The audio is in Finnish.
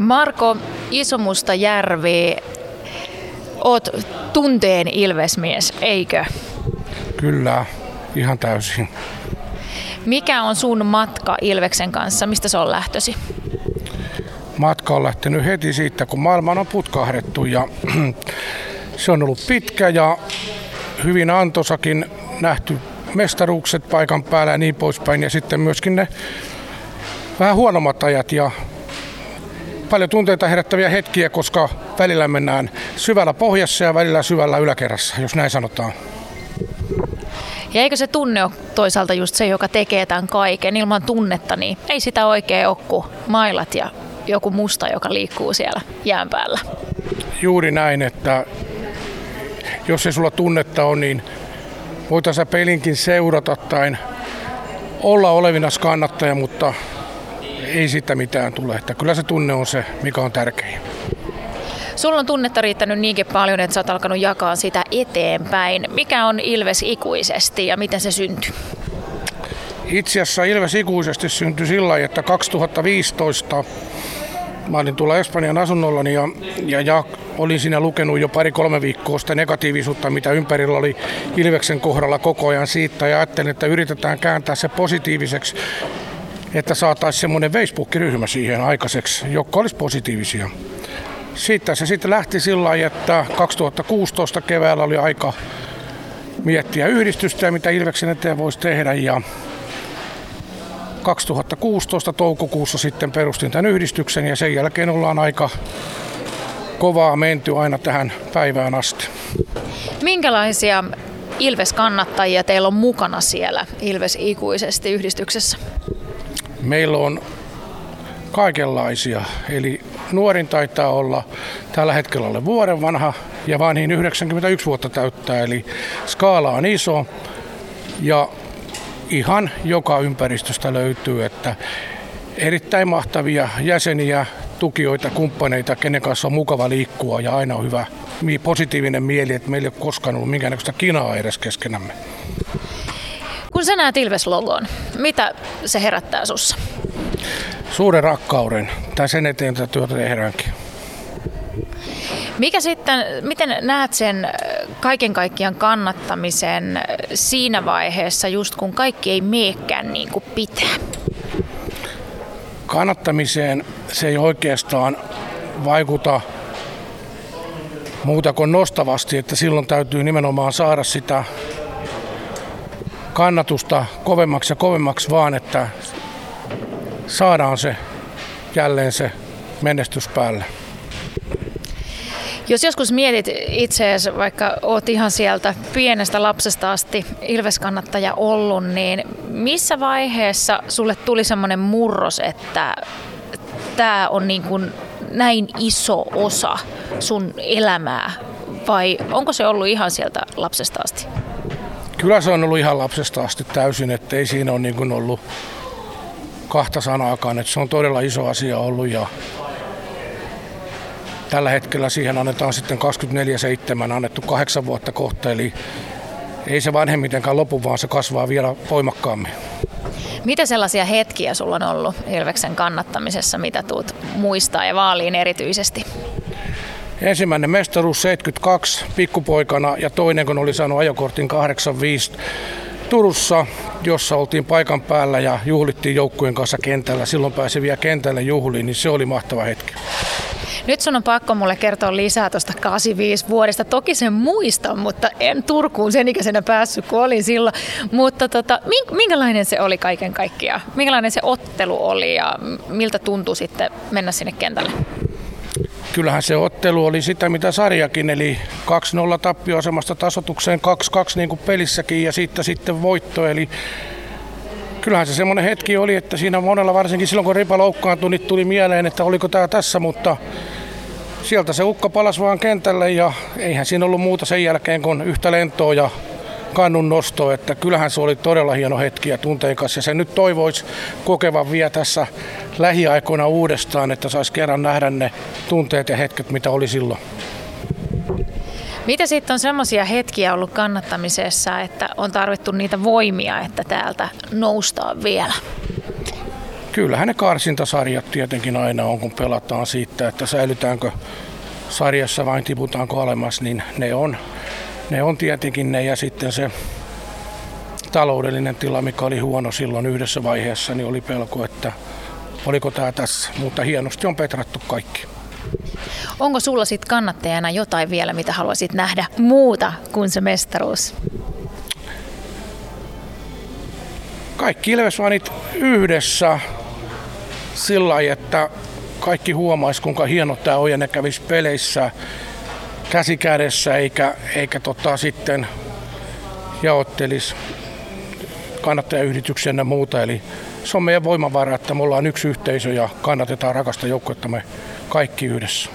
Marko Isomusta Järvi, oot tunteen Ilvesmies, eikö? Kyllä, ihan täysin. Mikä on sun matka Ilveksen kanssa? Mistä se on lähtösi? Matka on lähtenyt heti siitä, kun maailman on putkahdettu ja se on ollut pitkä ja hyvin antosakin nähty mestaruukset paikan päällä ja niin poispäin. Ja sitten myöskin ne vähän huonommat ajat ja paljon tunteita herättäviä hetkiä, koska välillä mennään syvällä pohjassa ja välillä syvällä yläkerrassa, jos näin sanotaan. Ja eikö se tunne ole toisaalta just se, joka tekee tämän kaiken ilman tunnetta, niin ei sitä oikein ole kuin mailat ja joku musta, joka liikkuu siellä jään päällä. Juuri näin, että jos ei sulla tunnetta on, niin voitaisiin pelinkin seurata tai olla olevinas kannattaja, mutta ei sitä mitään tule. Että kyllä se tunne on se, mikä on tärkein. Sulla on tunnetta riittänyt niinkin paljon, että sä oot alkanut jakaa sitä eteenpäin. Mikä on Ilves ikuisesti ja miten se syntyi? Itse asiassa Ilves ikuisesti syntyi sillä että 2015 mä olin tuolla Espanjan asunnollani ja, ja, ja olin siinä lukenut jo pari-kolme viikkoa sitä negatiivisuutta, mitä ympärillä oli Ilveksen kohdalla koko ajan siitä ja ajattelin, että yritetään kääntää se positiiviseksi että saataisiin semmoinen Facebook-ryhmä siihen aikaiseksi, joka olisi positiivisia. Siitä se sitten lähti sillä lailla, että 2016 keväällä oli aika miettiä yhdistystä ja mitä Ilveksen eteen voisi tehdä. Ja 2016 toukokuussa sitten perustin tämän yhdistyksen ja sen jälkeen ollaan aika kovaa menty aina tähän päivään asti. Minkälaisia Ilves-kannattajia teillä on mukana siellä Ilves ikuisesti yhdistyksessä? Meillä on kaikenlaisia. Eli nuorin taitaa olla tällä hetkellä alle vuoden vanha ja vanhin 91 vuotta täyttää. Eli skaala on iso ja ihan joka ympäristöstä löytyy, että erittäin mahtavia jäseniä, tukijoita, kumppaneita, kenen kanssa on mukava liikkua ja aina on hyvä positiivinen mieli, että meillä ei ole koskaan ollut minkäännäköistä kinaa edes keskenämme. Kun sä näet Ilves-logon, mitä se herättää sussa? Suuren rakkauden, tai sen eteen tätä työtä tehdäänkin. Mikä sitten, miten näet sen äh, kaiken kaikkiaan kannattamisen äh, siinä vaiheessa, just kun kaikki ei meekään niin kuin pitää? Kannattamiseen se ei oikeastaan vaikuta muuta kuin nostavasti, että silloin täytyy nimenomaan saada sitä kannatusta kovemmaksi ja kovemmaksi vaan, että saadaan se jälleen se menestys päälle. Jos joskus mietit itseäsi, vaikka oot ihan sieltä pienestä lapsesta asti Ilves-kannattaja ollut, niin missä vaiheessa sulle tuli semmoinen murros, että tämä on niin kuin näin iso osa sun elämää? Vai onko se ollut ihan sieltä lapsesta asti? Kyllä se on ollut ihan lapsesta asti täysin, että ei siinä ole niin kuin ollut kahta sanaakaan, että se on todella iso asia ollut ja tällä hetkellä siihen annetaan sitten 24-7 annettu kahdeksan vuotta kohta, eli ei se vanhemmitenkään lopu, vaan se kasvaa vielä voimakkaammin. Mitä sellaisia hetkiä sulla on ollut Ilveksen kannattamisessa, mitä tuut muistaa ja vaaliin erityisesti? Ensimmäinen mestaruus 72 pikkupoikana ja toinen kun oli saanut ajokortin 85 Turussa, jossa oltiin paikan päällä ja juhlittiin joukkueen kanssa kentällä. Silloin pääsi vielä kentälle juhliin, niin se oli mahtava hetki. Nyt sun on pakko mulle kertoa lisää tuosta 85 vuodesta. Toki sen muistan, mutta en Turkuun sen ikäisenä päässyt, kun olin silloin. Mutta tota, minkälainen se oli kaiken kaikkiaan? Minkälainen se ottelu oli ja miltä tuntui sitten mennä sinne kentälle? Kyllähän se ottelu oli sitä, mitä sarjakin, eli 2-0 tappioasemasta tasotukseen 2-2 niin kuin pelissäkin ja siitä sitten voitto, eli kyllähän se semmoinen hetki oli, että siinä monella varsinkin silloin kun Ripa loukkaantui, niin tuli mieleen, että oliko tämä tässä, mutta sieltä se ukko palas vaan kentälle ja eihän siinä ollut muuta sen jälkeen kuin yhtä lentoa ja kannun nosto, että kyllähän se oli todella hieno hetki ja tunteikas. Ja se nyt toivoisi kokevan vielä tässä lähiaikoina uudestaan, että saisi kerran nähdä ne tunteet ja hetket, mitä oli silloin. Mitä sitten on semmoisia hetkiä ollut kannattamisessa, että on tarvittu niitä voimia, että täältä noustaan vielä? kyllähän ne karsintasarjat tietenkin aina on, kun pelataan siitä, että säilytäänkö sarjassa vain tiputaanko alemmas, niin ne on, ne on tietenkin ne ja sitten se taloudellinen tila, mikä oli huono silloin yhdessä vaiheessa, niin oli pelko, että oliko tämä tässä, mutta hienosti on petrattu kaikki. Onko sulla sitten kannattajana jotain vielä, mitä haluaisit nähdä muuta kuin se mestaruus? Kaikki Ilvesvanit yhdessä sillä lailla, että kaikki huomaisi, kuinka hieno tämä on ja ne kävisi peleissä käsikädessä eikä, eikä tota sitten jaottelisi kannattajayhdistyksen ja muuta. Eli se on meidän voimavara, että me ollaan yksi yhteisö ja kannatetaan rakasta joukkuetta me kaikki yhdessä.